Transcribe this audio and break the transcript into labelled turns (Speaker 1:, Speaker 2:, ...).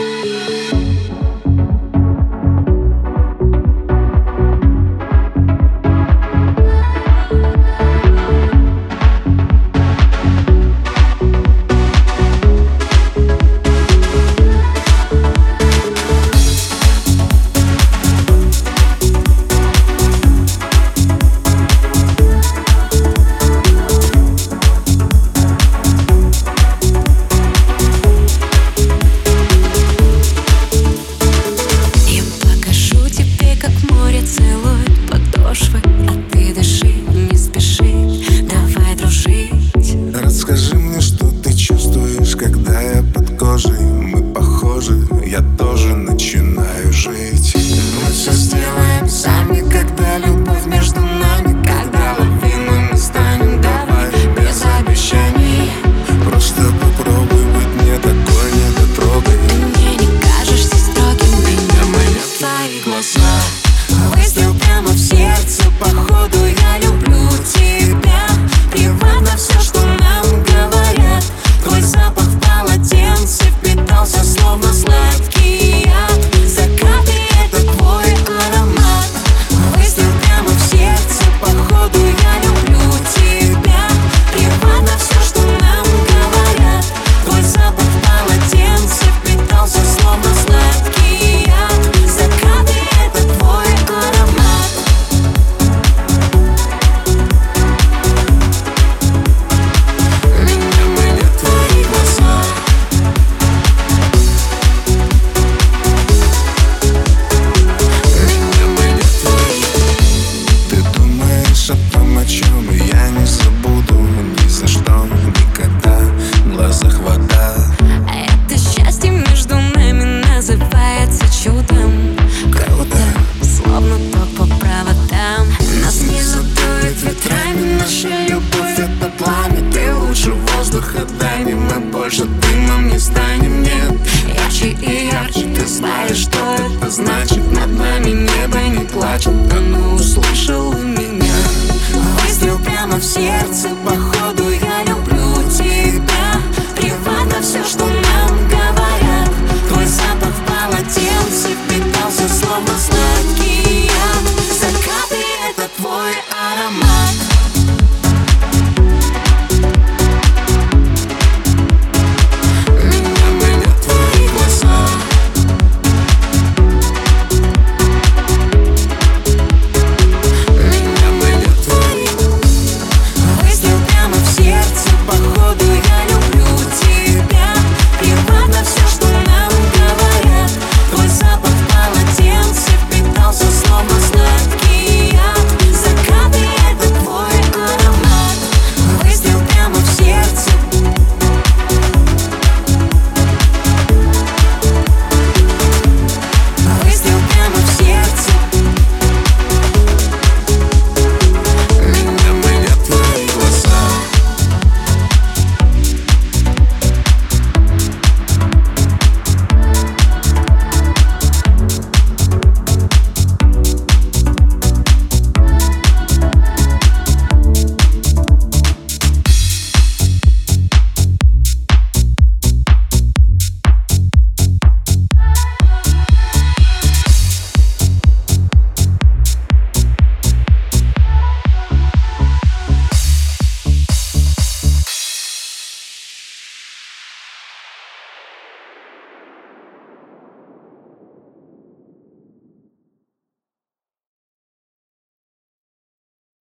Speaker 1: Música плачет, над нами небо не плачет. Оно ну, услышало меня Выстрел прямо в сердце, похоже